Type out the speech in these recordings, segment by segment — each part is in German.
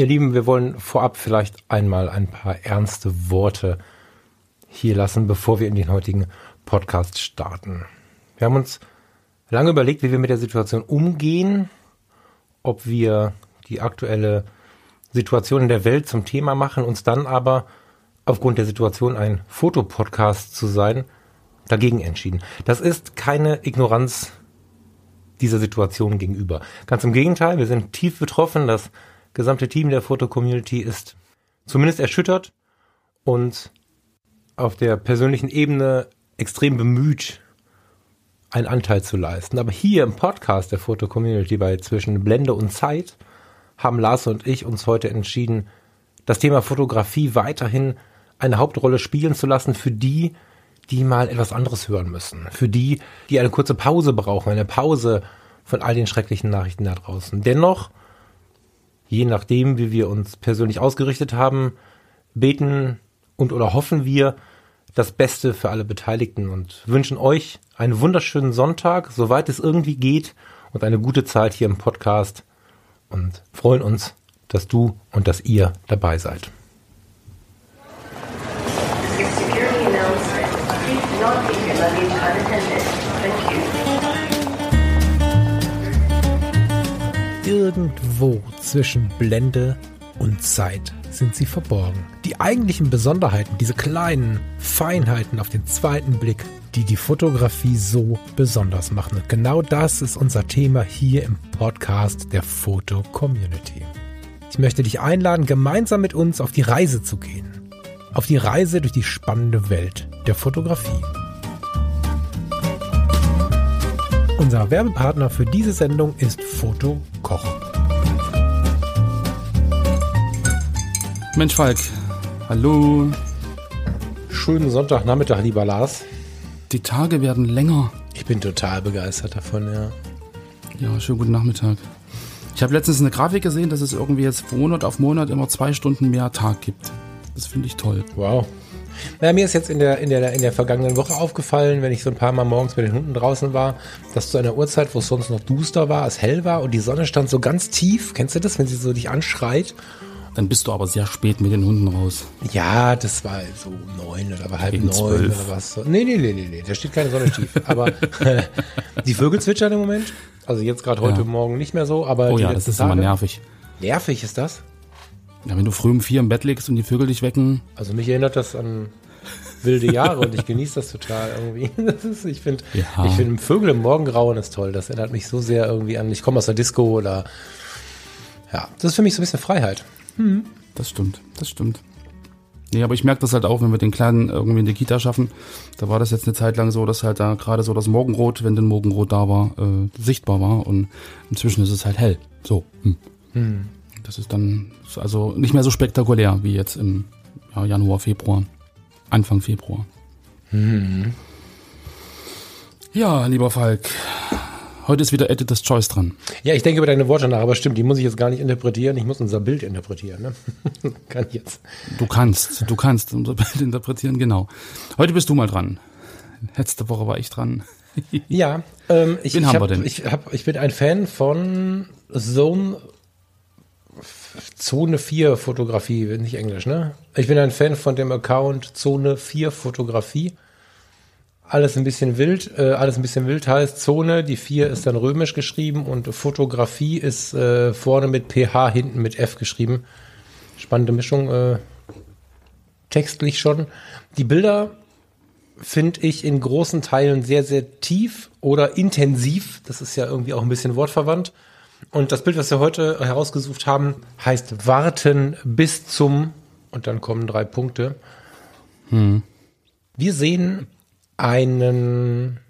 Ihr Lieben, wir wollen vorab vielleicht einmal ein paar ernste Worte hier lassen, bevor wir in den heutigen Podcast starten. Wir haben uns lange überlegt, wie wir mit der Situation umgehen, ob wir die aktuelle Situation in der Welt zum Thema machen, uns dann aber aufgrund der Situation ein Fotopodcast zu sein, dagegen entschieden. Das ist keine Ignoranz dieser Situation gegenüber. Ganz im Gegenteil, wir sind tief betroffen. Das gesamte Team der Foto-Community ist zumindest erschüttert und auf der persönlichen Ebene extrem bemüht, einen Anteil zu leisten. Aber hier im Podcast der Foto-Community bei Zwischen Blende und Zeit haben Lars und ich uns heute entschieden, das Thema Fotografie weiterhin eine Hauptrolle spielen zu lassen für die, die mal etwas anderes hören müssen. Für die, die eine kurze Pause brauchen, eine Pause von all den schrecklichen Nachrichten da draußen. Dennoch, je nachdem, wie wir uns persönlich ausgerichtet haben, beten und oder hoffen wir das Beste für alle Beteiligten und wünschen euch einen wunderschönen Sonntag, soweit es irgendwie geht und eine gute Zeit hier im Podcast und freuen uns, dass du und dass ihr dabei seid. Zwischen Blende und Zeit sind sie verborgen. Die eigentlichen Besonderheiten, diese kleinen Feinheiten auf den zweiten Blick, die die Fotografie so besonders machen. Und genau das ist unser Thema hier im Podcast der Foto Community. Ich möchte dich einladen, gemeinsam mit uns auf die Reise zu gehen. Auf die Reise durch die spannende Welt der Fotografie. Unser Werbepartner für diese Sendung ist Foto Koch. Mensch Falk, hallo. Schönen Sonntagnachmittag, lieber Lars. Die Tage werden länger. Ich bin total begeistert davon, ja. Ja, schönen guten Nachmittag. Ich habe letztens eine Grafik gesehen, dass es irgendwie jetzt Monat auf Monat immer zwei Stunden mehr Tag gibt. Das finde ich toll. Wow. Na, mir ist jetzt in der, in, der, in der vergangenen Woche aufgefallen, wenn ich so ein paar Mal morgens mit den Hunden draußen war, dass zu einer Uhrzeit, wo es sonst noch duster war, es hell war und die Sonne stand so ganz tief. Kennst du das, wenn sie so dich anschreit? Dann bist du aber sehr spät mit den Hunden raus. Ja, das war so neun oder halb Gegen neun zwölf. oder was. Nee, nee, nee, nee, nee, da steht keine Sonne tief. Aber die Vögel zwitschern im Moment. Also jetzt gerade heute ja. Morgen nicht mehr so, aber. Oh ja, das ist Tage. immer nervig. Nervig ist das? Ja, wenn du früh um vier im Bett liegst und die Vögel dich wecken. Also mich erinnert das an wilde Jahre und ich genieße das total irgendwie. Das ist, ich finde, ja. ich finde Vögel im Morgengrauen ist toll. Das erinnert mich so sehr irgendwie an, ich komme aus der Disco oder ja, das ist für mich so ein bisschen Freiheit. Hm. Das stimmt, das stimmt. Nee, aber ich merke das halt auch, wenn wir den Kleinen irgendwie in die Kita schaffen. Da war das jetzt eine Zeit lang so, dass halt da gerade so das Morgenrot, wenn denn Morgenrot da war, äh, sichtbar war. Und inzwischen ist es halt hell. So. Hm. Hm. Das ist dann also nicht mehr so spektakulär wie jetzt im ja, Januar, Februar, Anfang Februar. Mhm. Ja, lieber Falk, heute ist wieder Editor's Choice dran. Ja, ich denke über deine Worte nach, aber stimmt, die muss ich jetzt gar nicht interpretieren, ich muss unser Bild interpretieren. Ne? Kann jetzt. Du kannst, du kannst unser Bild interpretieren, genau. Heute bist du mal dran. Letzte Woche war ich dran. ja, ähm, ich, Wen ich, hab, ich, hab, ich bin ein Fan von Zone Zone 4 Fotografie, nicht Englisch, ne? Ich bin ein Fan von dem Account Zone 4 Fotografie. Alles ein bisschen wild, äh, alles ein bisschen wild heißt Zone, die 4 ist dann römisch geschrieben und Fotografie ist äh, vorne mit PH, hinten mit F geschrieben. Spannende Mischung, äh, textlich schon. Die Bilder finde ich in großen Teilen sehr, sehr tief oder intensiv. Das ist ja irgendwie auch ein bisschen wortverwandt. Und das Bild, was wir heute herausgesucht haben, heißt Warten bis zum, und dann kommen drei Punkte. Hm. Wir sehen einen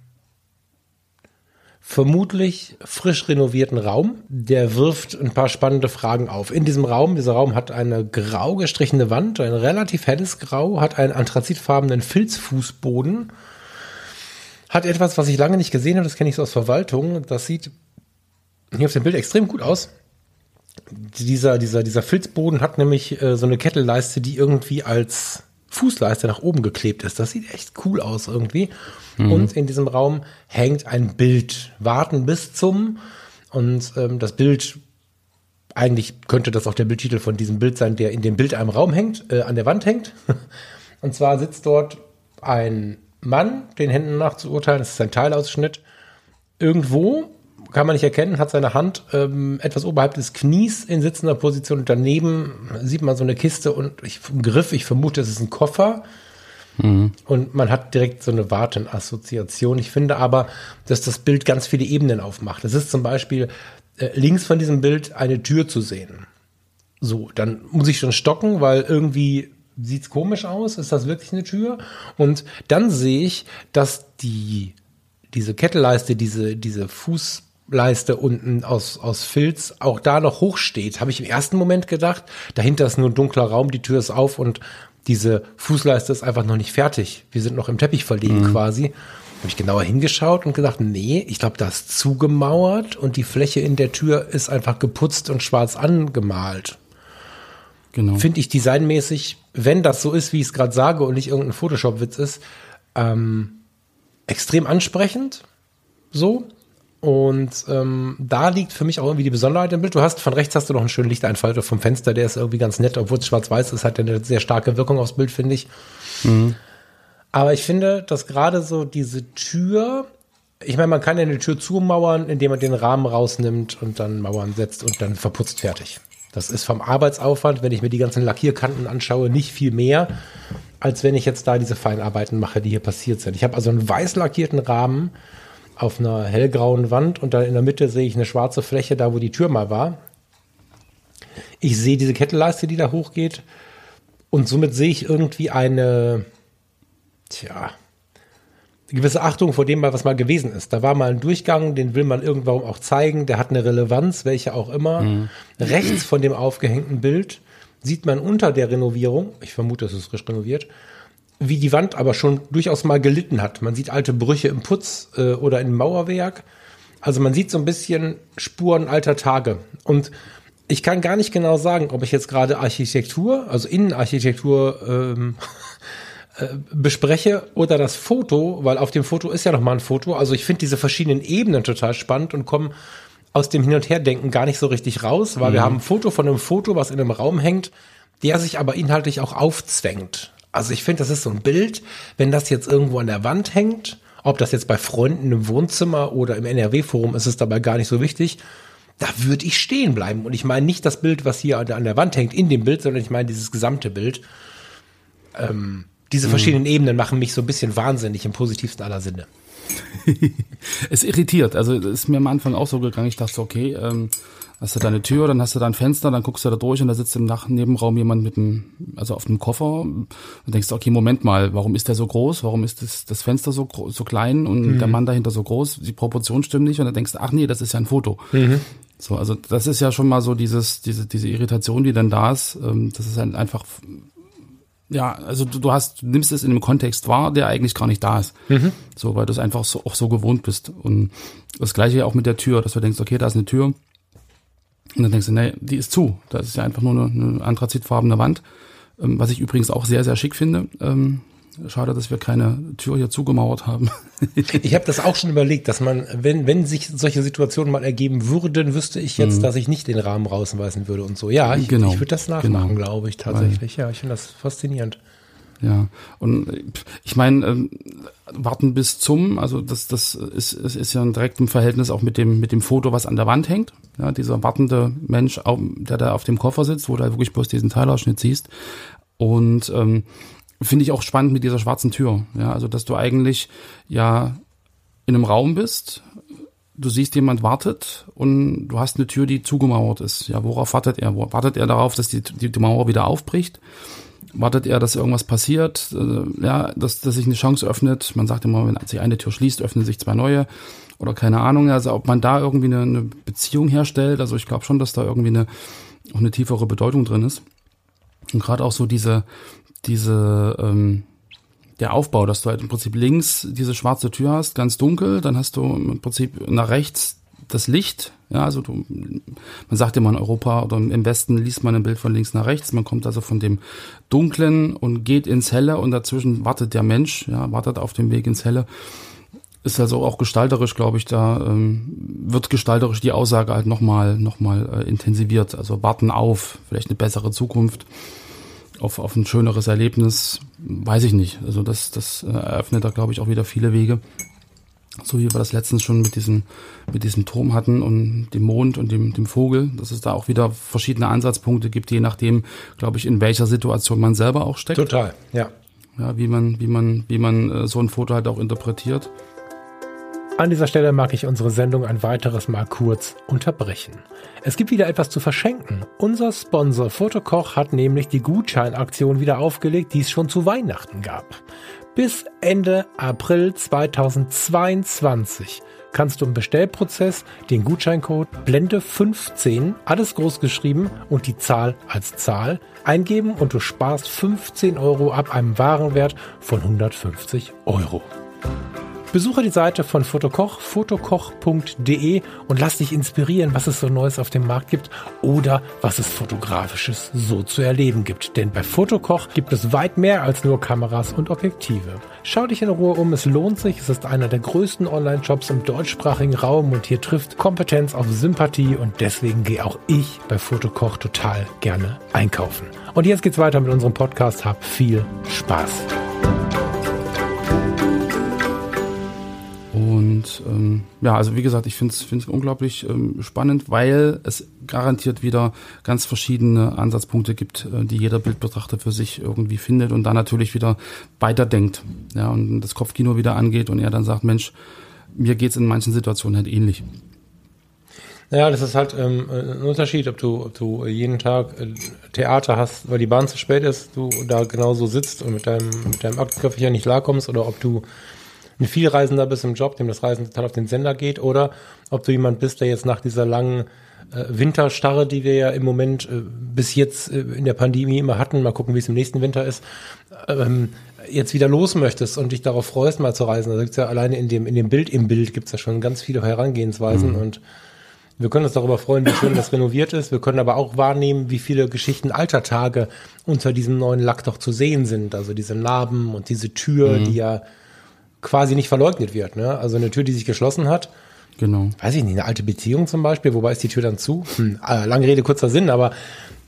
vermutlich frisch renovierten Raum. Der wirft ein paar spannende Fragen auf. In diesem Raum, dieser Raum hat eine grau gestrichene Wand, ein relativ helles Grau, hat einen anthrazitfarbenen Filzfußboden, hat etwas, was ich lange nicht gesehen habe, das kenne ich so aus Verwaltung. Das sieht hier auf dem Bild extrem gut aus. Dieser, dieser, dieser Filzboden hat nämlich äh, so eine Kettelleiste, die irgendwie als Fußleiste nach oben geklebt ist. Das sieht echt cool aus irgendwie. Mhm. Und in diesem Raum hängt ein Bild. Warten bis zum. Und ähm, das Bild eigentlich könnte das auch der Bildtitel von diesem Bild sein, der in dem Bild einem Raum hängt, äh, an der Wand hängt. Und zwar sitzt dort ein Mann, den Händen nach zu urteilen, das ist ein Teilausschnitt, irgendwo, kann man nicht erkennen, hat seine Hand ähm, etwas oberhalb des Knies in sitzender Position und daneben sieht man so eine Kiste und ich, Griff, ich vermute, es ist ein Koffer. Mhm. Und man hat direkt so eine Wartenassoziation. Ich finde aber, dass das Bild ganz viele Ebenen aufmacht. Es ist zum Beispiel äh, links von diesem Bild eine Tür zu sehen. So, dann muss ich schon stocken, weil irgendwie sieht's komisch aus. Ist das wirklich eine Tür? Und dann sehe ich, dass die diese Kettelleiste, diese diese Fußleiste unten aus aus Filz auch da noch hoch steht. Habe ich im ersten Moment gedacht. Dahinter ist nur ein dunkler Raum, die Tür ist auf und diese Fußleiste ist einfach noch nicht fertig. Wir sind noch im Teppich verlegen mhm. quasi. Habe ich genauer hingeschaut und gedacht, nee, ich glaube, da ist zugemauert und die Fläche in der Tür ist einfach geputzt und schwarz angemalt. Genau. Finde ich designmäßig, wenn das so ist, wie ich es gerade sage und nicht irgendein Photoshop-Witz ist, ähm, extrem ansprechend. So. Und ähm, da liegt für mich auch irgendwie die Besonderheit im Bild. Du hast von rechts hast du noch einen schönen Lichteinfalter vom Fenster, der ist irgendwie ganz nett, obwohl es schwarz-weiß ist, hat ja eine sehr starke Wirkung aufs Bild, finde ich. Mhm. Aber ich finde, dass gerade so diese Tür, ich meine, man kann ja eine Tür zumauern, indem man den Rahmen rausnimmt und dann Mauern setzt und dann verputzt fertig. Das ist vom Arbeitsaufwand, wenn ich mir die ganzen Lackierkanten anschaue, nicht viel mehr, als wenn ich jetzt da diese Feinarbeiten mache, die hier passiert sind. Ich habe also einen weiß lackierten Rahmen, auf einer hellgrauen Wand und dann in der Mitte sehe ich eine schwarze Fläche, da wo die Tür mal war. Ich sehe diese Kettelleiste, die da hochgeht und somit sehe ich irgendwie eine, tja, gewisse Achtung vor dem, was mal gewesen ist. Da war mal ein Durchgang, den will man irgendwann auch zeigen, der hat eine Relevanz, welche auch immer. Mhm. Rechts von dem aufgehängten Bild sieht man unter der Renovierung, ich vermute, es ist frisch renoviert, wie die Wand aber schon durchaus mal gelitten hat. Man sieht alte Brüche im Putz äh, oder im Mauerwerk. Also man sieht so ein bisschen Spuren alter Tage. Und ich kann gar nicht genau sagen, ob ich jetzt gerade Architektur, also Innenarchitektur ähm, äh, bespreche oder das Foto, weil auf dem Foto ist ja noch mal ein Foto. Also ich finde diese verschiedenen Ebenen total spannend und komme aus dem Hin- und Herdenken gar nicht so richtig raus, weil mhm. wir haben ein Foto von einem Foto, was in einem Raum hängt, der sich aber inhaltlich auch aufzwängt. Also ich finde, das ist so ein Bild, wenn das jetzt irgendwo an der Wand hängt, ob das jetzt bei Freunden im Wohnzimmer oder im NRW-Forum ist es dabei gar nicht so wichtig. Da würde ich stehen bleiben. Und ich meine nicht das Bild, was hier an der Wand hängt, in dem Bild, sondern ich meine dieses gesamte Bild. Ähm, diese mhm. verschiedenen Ebenen machen mich so ein bisschen wahnsinnig im positivsten aller Sinne. es irritiert. Also es ist mir am Anfang auch so gegangen. Ich dachte, okay, ähm, hast du deine Tür, dann hast du da ein Fenster, dann guckst du da durch und da sitzt im Nach Nebenraum jemand mit einem, also auf einem Koffer und denkst, okay, Moment mal, warum ist der so groß? Warum ist das, das Fenster so, so klein und mhm. der Mann dahinter so groß? Die Proportion stimmt nicht und dann denkst du, ach nee, das ist ja ein Foto. Mhm. So, also das ist ja schon mal so dieses, diese, diese Irritation, die dann da ist. Ähm, das ist halt einfach, ja, also du, du hast, du nimmst es in einem Kontext wahr, der eigentlich gar nicht da ist. Mhm. So, weil du es einfach so, auch so gewohnt bist. Und das gleiche auch mit der Tür, dass du denkst, okay, da ist eine Tür und dann denkst du, nee, die ist zu. Da ist ja einfach nur eine, eine anthrazitfarbene Wand. Ähm, was ich übrigens auch sehr, sehr schick finde. Ähm, schade, dass wir keine Tür hier zugemauert haben. ich habe das auch schon überlegt, dass man, wenn, wenn sich solche Situationen mal ergeben würden, wüsste ich jetzt, mhm. dass ich nicht den Rahmen rausweisen würde und so. Ja, ich, genau. ich würde das nachmachen, genau. glaube ich, tatsächlich. Weil, ja, ich finde das faszinierend. Ja, und ich meine, ähm, warten bis zum, also das, das ist, ist, ist ja ein direktem Verhältnis auch mit dem, mit dem Foto, was an der Wand hängt. Ja, dieser wartende Mensch, der da auf dem Koffer sitzt, wo du halt wirklich bloß diesen Teilausschnitt siehst. Und ähm, finde ich auch spannend mit dieser schwarzen Tür. Ja, also dass du eigentlich ja in einem Raum bist, du siehst, jemand wartet und du hast eine Tür, die zugemauert ist. Ja, worauf wartet er? Wartet er darauf, dass die, die, die Mauer wieder aufbricht? wartet er, dass irgendwas passiert, äh, ja, dass, dass sich eine Chance öffnet. Man sagt immer, wenn sich eine Tür schließt, öffnen sich zwei neue oder keine Ahnung. Also ob man da irgendwie eine, eine Beziehung herstellt. Also ich glaube schon, dass da irgendwie eine auch eine tiefere Bedeutung drin ist. Und gerade auch so diese diese ähm, der Aufbau, dass du halt im Prinzip links diese schwarze Tür hast, ganz dunkel, dann hast du im Prinzip nach rechts das Licht, ja, also du, man sagt immer in Europa oder im Westen liest man ein Bild von links nach rechts, man kommt also von dem Dunklen und geht ins Helle und dazwischen wartet der Mensch, ja, wartet auf dem Weg ins Helle. ist also auch gestalterisch, glaube ich, da ähm, wird gestalterisch die Aussage halt nochmal noch mal, äh, intensiviert. Also warten auf, vielleicht eine bessere Zukunft, auf, auf ein schöneres Erlebnis, weiß ich nicht. Also das, das äh, eröffnet da, glaube ich, auch wieder viele Wege. So wie wir das letztens schon mit diesem, mit diesem Turm hatten und dem Mond und dem, dem Vogel, dass es da auch wieder verschiedene Ansatzpunkte gibt, je nachdem, glaube ich, in welcher Situation man selber auch steckt. Total, ja. Ja, wie man, wie man, wie man äh, so ein Foto halt auch interpretiert. An dieser Stelle mag ich unsere Sendung ein weiteres Mal kurz unterbrechen. Es gibt wieder etwas zu verschenken. Unser Sponsor Fotokoch hat nämlich die Gutscheinaktion wieder aufgelegt, die es schon zu Weihnachten gab. Bis Ende April 2022 kannst du im Bestellprozess den Gutscheincode Blende 15, alles groß geschrieben und die Zahl als Zahl eingeben und du sparst 15 Euro ab einem Warenwert von 150 Euro. Besuche die Seite von Fotokoch, fotokoch.de und lass dich inspirieren, was es so Neues auf dem Markt gibt oder was es fotografisches so zu erleben gibt. Denn bei Fotokoch gibt es weit mehr als nur Kameras und Objektive. Schau dich in Ruhe um, es lohnt sich. Es ist einer der größten Online-Shops im deutschsprachigen Raum und hier trifft Kompetenz auf Sympathie und deswegen gehe auch ich bei Fotokoch total gerne einkaufen. Und jetzt geht's weiter mit unserem Podcast. Hab viel Spaß. Und ähm, ja, also wie gesagt, ich finde es unglaublich ähm, spannend, weil es garantiert wieder ganz verschiedene Ansatzpunkte gibt, äh, die jeder Bildbetrachter für sich irgendwie findet und dann natürlich wieder weiterdenkt. Ja, und das Kopfkino wieder angeht und er dann sagt, Mensch, mir geht's in manchen Situationen halt ähnlich. Naja, das ist halt ähm, ein Unterschied, ob du, ob du jeden Tag äh, Theater hast, weil die Bahn zu spät ist, du da genauso sitzt und mit deinem, mit deinem Aktenköfferchen nicht klarkommst, oder ob du ein Vielreisender bist im Job, dem das Reisen total auf den Sender geht, oder ob du jemand bist, der jetzt nach dieser langen äh, Winterstarre, die wir ja im Moment äh, bis jetzt äh, in der Pandemie immer hatten, mal gucken, wie es im nächsten Winter ist, ähm, jetzt wieder los möchtest und dich darauf freust, mal zu reisen. Da gibt's ja alleine in dem, in dem Bild im Bild gibt's ja schon ganz viele Herangehensweisen mhm. und wir können uns darüber freuen, wie schön das renoviert ist. Wir können aber auch wahrnehmen, wie viele Geschichten alter Tage unter diesem neuen Lack doch zu sehen sind. Also diese Narben und diese Tür, mhm. die ja quasi nicht verleugnet wird. Ne? Also eine Tür, die sich geschlossen hat. Genau. Weiß ich nicht, eine alte Beziehung zum Beispiel, wobei ist die Tür dann zu? Hm, äh, lange Rede, kurzer Sinn, aber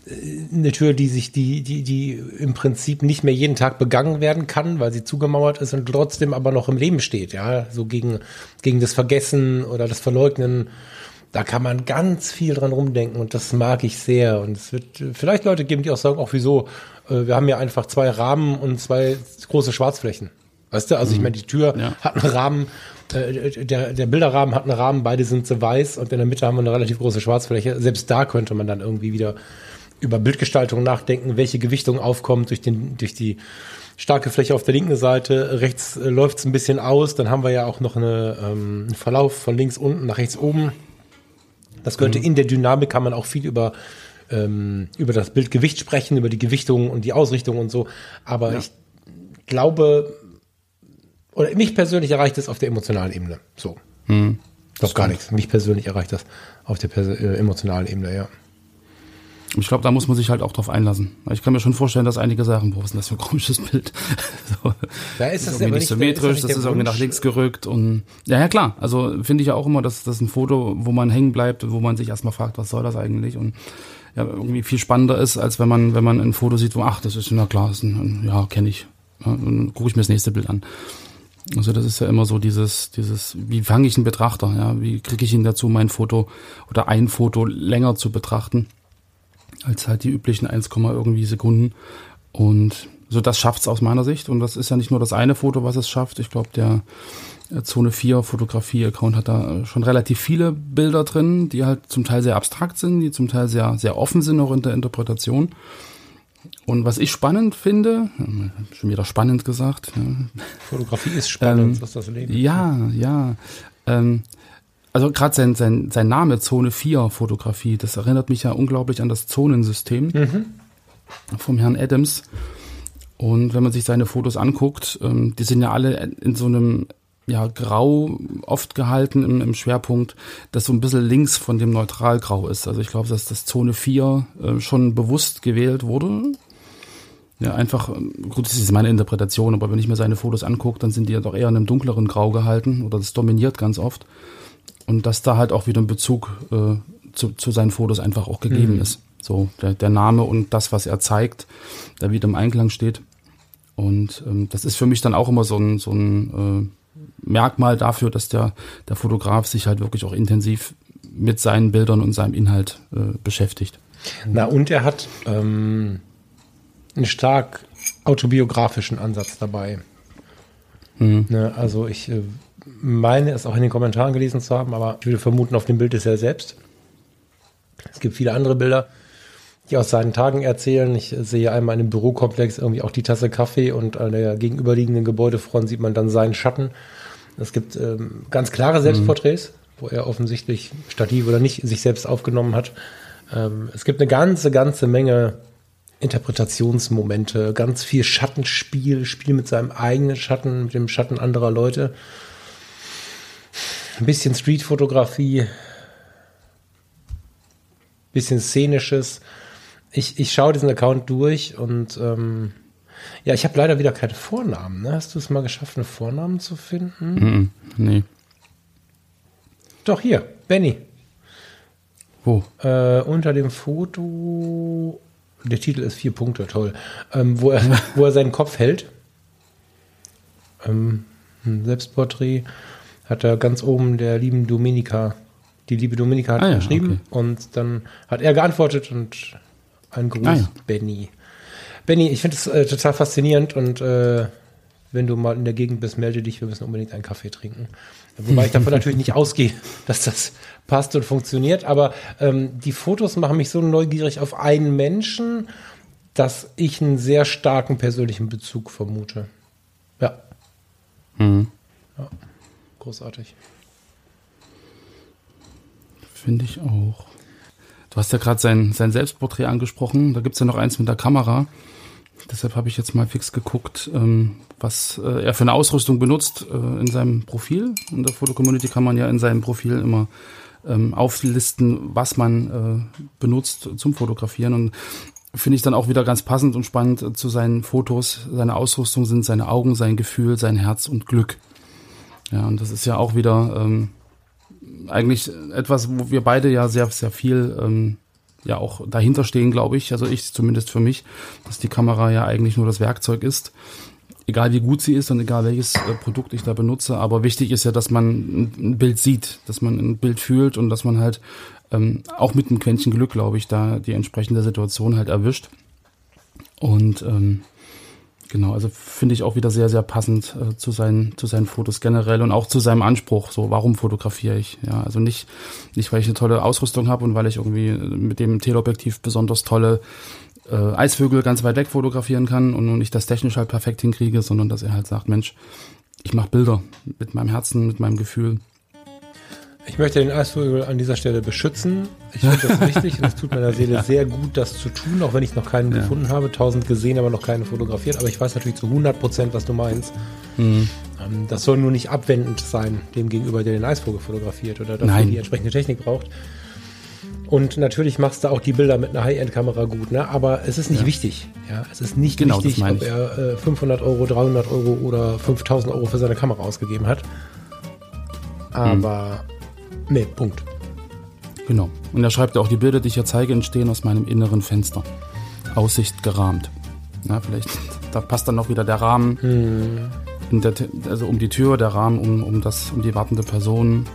äh, eine Tür, die sich, die, die, die im Prinzip nicht mehr jeden Tag begangen werden kann, weil sie zugemauert ist und trotzdem aber noch im Leben steht, ja, so gegen, gegen das Vergessen oder das Verleugnen. Da kann man ganz viel dran rumdenken und das mag ich sehr. Und es wird vielleicht Leute geben, die auch sagen, auch wieso, äh, wir haben ja einfach zwei Rahmen und zwei große Schwarzflächen. Weißt du, also ich meine, die Tür ja. hat einen Rahmen, äh, der, der Bilderrahmen hat einen Rahmen, beide sind so weiß und in der Mitte haben wir eine relativ große Schwarzfläche. Selbst da könnte man dann irgendwie wieder über Bildgestaltung nachdenken, welche Gewichtung aufkommt durch, den, durch die starke Fläche auf der linken Seite. Rechts äh, läuft es ein bisschen aus. Dann haben wir ja auch noch eine, ähm, einen Verlauf von links unten nach rechts oben. Das könnte mhm. in der Dynamik kann man auch viel über ähm, über das Bildgewicht sprechen, über die Gewichtung und die Ausrichtung und so. Aber ja. ich glaube, oder mich persönlich erreicht es auf der emotionalen Ebene. So. Hm. Doch gar nichts. Mich persönlich erreicht das auf der äh, emotionalen Ebene, ja. Ich glaube, da muss man sich halt auch drauf einlassen. Ich kann mir schon vorstellen, dass einige sagen, boah, was ist denn das für ein komisches Bild? so, da ist das, das irgendwie nicht symmetrisch, das ist, das ist irgendwie nach links gerückt und ja, ja klar. Also finde ich ja auch immer, dass das ein Foto, wo man hängen bleibt, wo man sich erstmal fragt, was soll das eigentlich? Und ja, irgendwie viel spannender ist, als wenn man, wenn man ein Foto sieht, wo, ach, das ist na klar, ist ein, ja, kenne ich. Ja, dann gucke ich mir das nächste Bild an. Also das ist ja immer so dieses, dieses, wie fange ich einen Betrachter, ja, wie kriege ich ihn dazu, mein Foto oder ein Foto länger zu betrachten, als halt die üblichen 1, irgendwie Sekunden. Und so das schafft's aus meiner Sicht. Und das ist ja nicht nur das eine Foto, was es schafft. Ich glaube, der äh, Zone 4 Fotografie-Account hat da schon relativ viele Bilder drin, die halt zum Teil sehr abstrakt sind, die zum Teil sehr, sehr offen sind, auch in der Interpretation. Und was ich spannend finde, schon wieder spannend gesagt. Ja. Fotografie ist spannend, ähm, was das Leben. Ja, ja. Ähm, also gerade sein, sein, sein Name Zone 4 Fotografie, das erinnert mich ja unglaublich an das Zonensystem mhm. vom Herrn Adams. Und wenn man sich seine Fotos anguckt, ähm, die sind ja alle in so einem ja, grau oft gehalten im, im, Schwerpunkt, das so ein bisschen links von dem Neutralgrau ist. Also ich glaube, dass das Zone 4 äh, schon bewusst gewählt wurde. Ja, einfach, gut, das ist meine Interpretation, aber wenn ich mir seine Fotos angucke, dann sind die ja doch eher in einem dunkleren Grau gehalten oder das dominiert ganz oft. Und dass da halt auch wieder ein Bezug äh, zu, zu seinen Fotos einfach auch gegeben mhm. ist. So, der, der Name und das, was er zeigt, da wieder im Einklang steht. Und ähm, das ist für mich dann auch immer so ein, so ein äh, Merkmal dafür, dass der, der Fotograf sich halt wirklich auch intensiv mit seinen Bildern und seinem Inhalt äh, beschäftigt. Na, und er hat ähm, einen stark autobiografischen Ansatz dabei. Mhm. Ne, also ich äh, meine es auch in den Kommentaren gelesen zu haben, aber ich würde vermuten, auf dem Bild ist er selbst. Es gibt viele andere Bilder, die aus seinen Tagen erzählen. Ich sehe einmal in einem Bürokomplex irgendwie auch die Tasse Kaffee und an der gegenüberliegenden Gebäudefront sieht man dann seinen Schatten. Es gibt ähm, ganz klare mhm. Selbstporträts, mhm. wo er offensichtlich Stativ oder nicht sich selbst aufgenommen hat. Ähm, es gibt eine ganze, ganze Menge Interpretationsmomente, ganz viel Schattenspiel, Spiel mit seinem eigenen Schatten, mit dem Schatten anderer Leute. Ein bisschen Streetfotografie, bisschen szenisches. Ich, ich schaue diesen Account durch und ähm, ja, ich habe leider wieder keine Vornamen. Ne? Hast du es mal geschafft, einen Vornamen zu finden? Mm, nee. Doch, hier, Benny. Wo? Äh, unter dem Foto der Titel ist vier Punkte, toll. Ähm, wo, er, wo er seinen Kopf hält. Ähm, ein Selbstporträt hat er ganz oben der lieben Dominika, die liebe Dominika hat ah, ja, geschrieben okay. und dann hat er geantwortet und ein Gruß, ah, ja. Benny. Benny, ich finde es äh, total faszinierend und äh, wenn du mal in der Gegend bist, melde dich, wir müssen unbedingt einen Kaffee trinken. Wobei ich davon natürlich nicht ausgehe, dass das passt und funktioniert. Aber ähm, die Fotos machen mich so neugierig auf einen Menschen, dass ich einen sehr starken persönlichen Bezug vermute. Ja. Mhm. ja. Großartig. Finde ich auch. Du hast ja gerade sein, sein Selbstporträt angesprochen. Da gibt es ja noch eins mit der Kamera. Deshalb habe ich jetzt mal fix geguckt, ähm, was äh, er für eine Ausrüstung benutzt äh, in seinem Profil. In der Foto-Community kann man ja in seinem Profil immer ähm, auflisten, was man äh, benutzt zum Fotografieren. Und finde ich dann auch wieder ganz passend und spannend zu seinen Fotos. Seine Ausrüstung sind seine Augen, sein Gefühl, sein Herz und Glück. Ja, und das ist ja auch wieder ähm, eigentlich etwas, wo wir beide ja sehr, sehr viel ähm, ja auch dahinter stehen, glaube ich. Also ich zumindest für mich, dass die Kamera ja eigentlich nur das Werkzeug ist. Egal wie gut sie ist und egal welches äh, Produkt ich da benutze. Aber wichtig ist ja, dass man ein Bild sieht, dass man ein Bild fühlt und dass man halt ähm, auch mit einem Quäntchen Glück, glaube ich, da die entsprechende Situation halt erwischt. Und ähm, Genau, also finde ich auch wieder sehr, sehr passend äh, zu, seinen, zu seinen Fotos generell und auch zu seinem Anspruch. So, warum fotografiere ich? Ja, also nicht, nicht weil ich eine tolle Ausrüstung habe und weil ich irgendwie äh, mit dem Teleobjektiv besonders tolle äh, Eisvögel ganz weit weg fotografieren kann und, und ich das technisch halt perfekt hinkriege, sondern dass er halt sagt, Mensch, ich mache Bilder mit meinem Herzen, mit meinem Gefühl. Ich möchte den Eisvogel an dieser Stelle beschützen. Ich finde das wichtig und es tut meiner Seele ja. sehr gut, das zu tun, auch wenn ich noch keinen ja. gefunden habe. Tausend gesehen, aber noch keinen fotografiert. Aber ich weiß natürlich zu 100 Prozent, was du meinst. Mhm. Ähm, das soll nur nicht abwendend sein dem gegenüber, der den Eisvogel fotografiert oder dafür die entsprechende Technik braucht. Und natürlich machst du auch die Bilder mit einer High-End-Kamera gut, ne? aber es ist nicht ja. wichtig. Ja? Es ist nicht genau, wichtig, ob er äh, 500 Euro, 300 Euro oder 5000 Euro für seine Kamera ausgegeben hat. Aber mhm Nee, Punkt. Genau. Und er schreibt ja auch, die Bilder, die ich hier zeige, entstehen aus meinem inneren Fenster. Aussicht gerahmt. Ja, vielleicht, da passt dann noch wieder der Rahmen. Hm. Der, also um die Tür, der Rahmen um, um, das, um die wartende Person.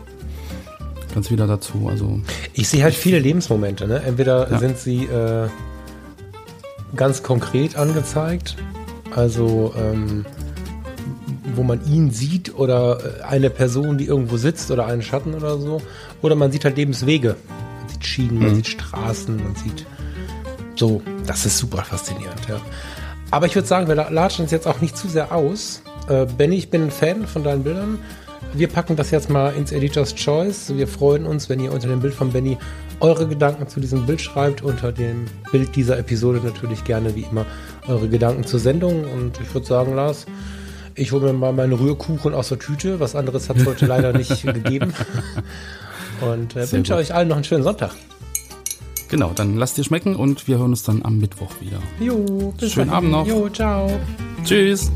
Ganz wieder dazu. Also ich sehe halt viele Lebensmomente. Ne? Entweder ja. sind sie äh, ganz konkret angezeigt, also ähm, wo man ihn sieht oder äh, eine Person, die irgendwo sitzt oder einen Schatten oder so. Oder man sieht halt Lebenswege. Man sieht Schienen, man mhm. sieht Straßen, man sieht so. Das ist super faszinierend, ja. Aber ich würde sagen, wir latschen uns jetzt auch nicht zu sehr aus. Äh, Benny, ich bin ein Fan von deinen Bildern. Wir packen das jetzt mal ins Editor's Choice. Wir freuen uns, wenn ihr unter dem Bild von Benny eure Gedanken zu diesem Bild schreibt. Unter dem Bild dieser Episode natürlich gerne wie immer eure Gedanken zur Sendung. Und ich würde sagen, Lars, ich hole mir mal meinen Rührkuchen aus der Tüte. Was anderes hat es heute leider nicht gegeben. Und äh, wünsche gut. euch allen noch einen schönen Sonntag. Genau, dann lasst dir schmecken und wir hören uns dann am Mittwoch wieder. Jo, bis Schönen. Abend noch. Jo, ciao. Tschüss.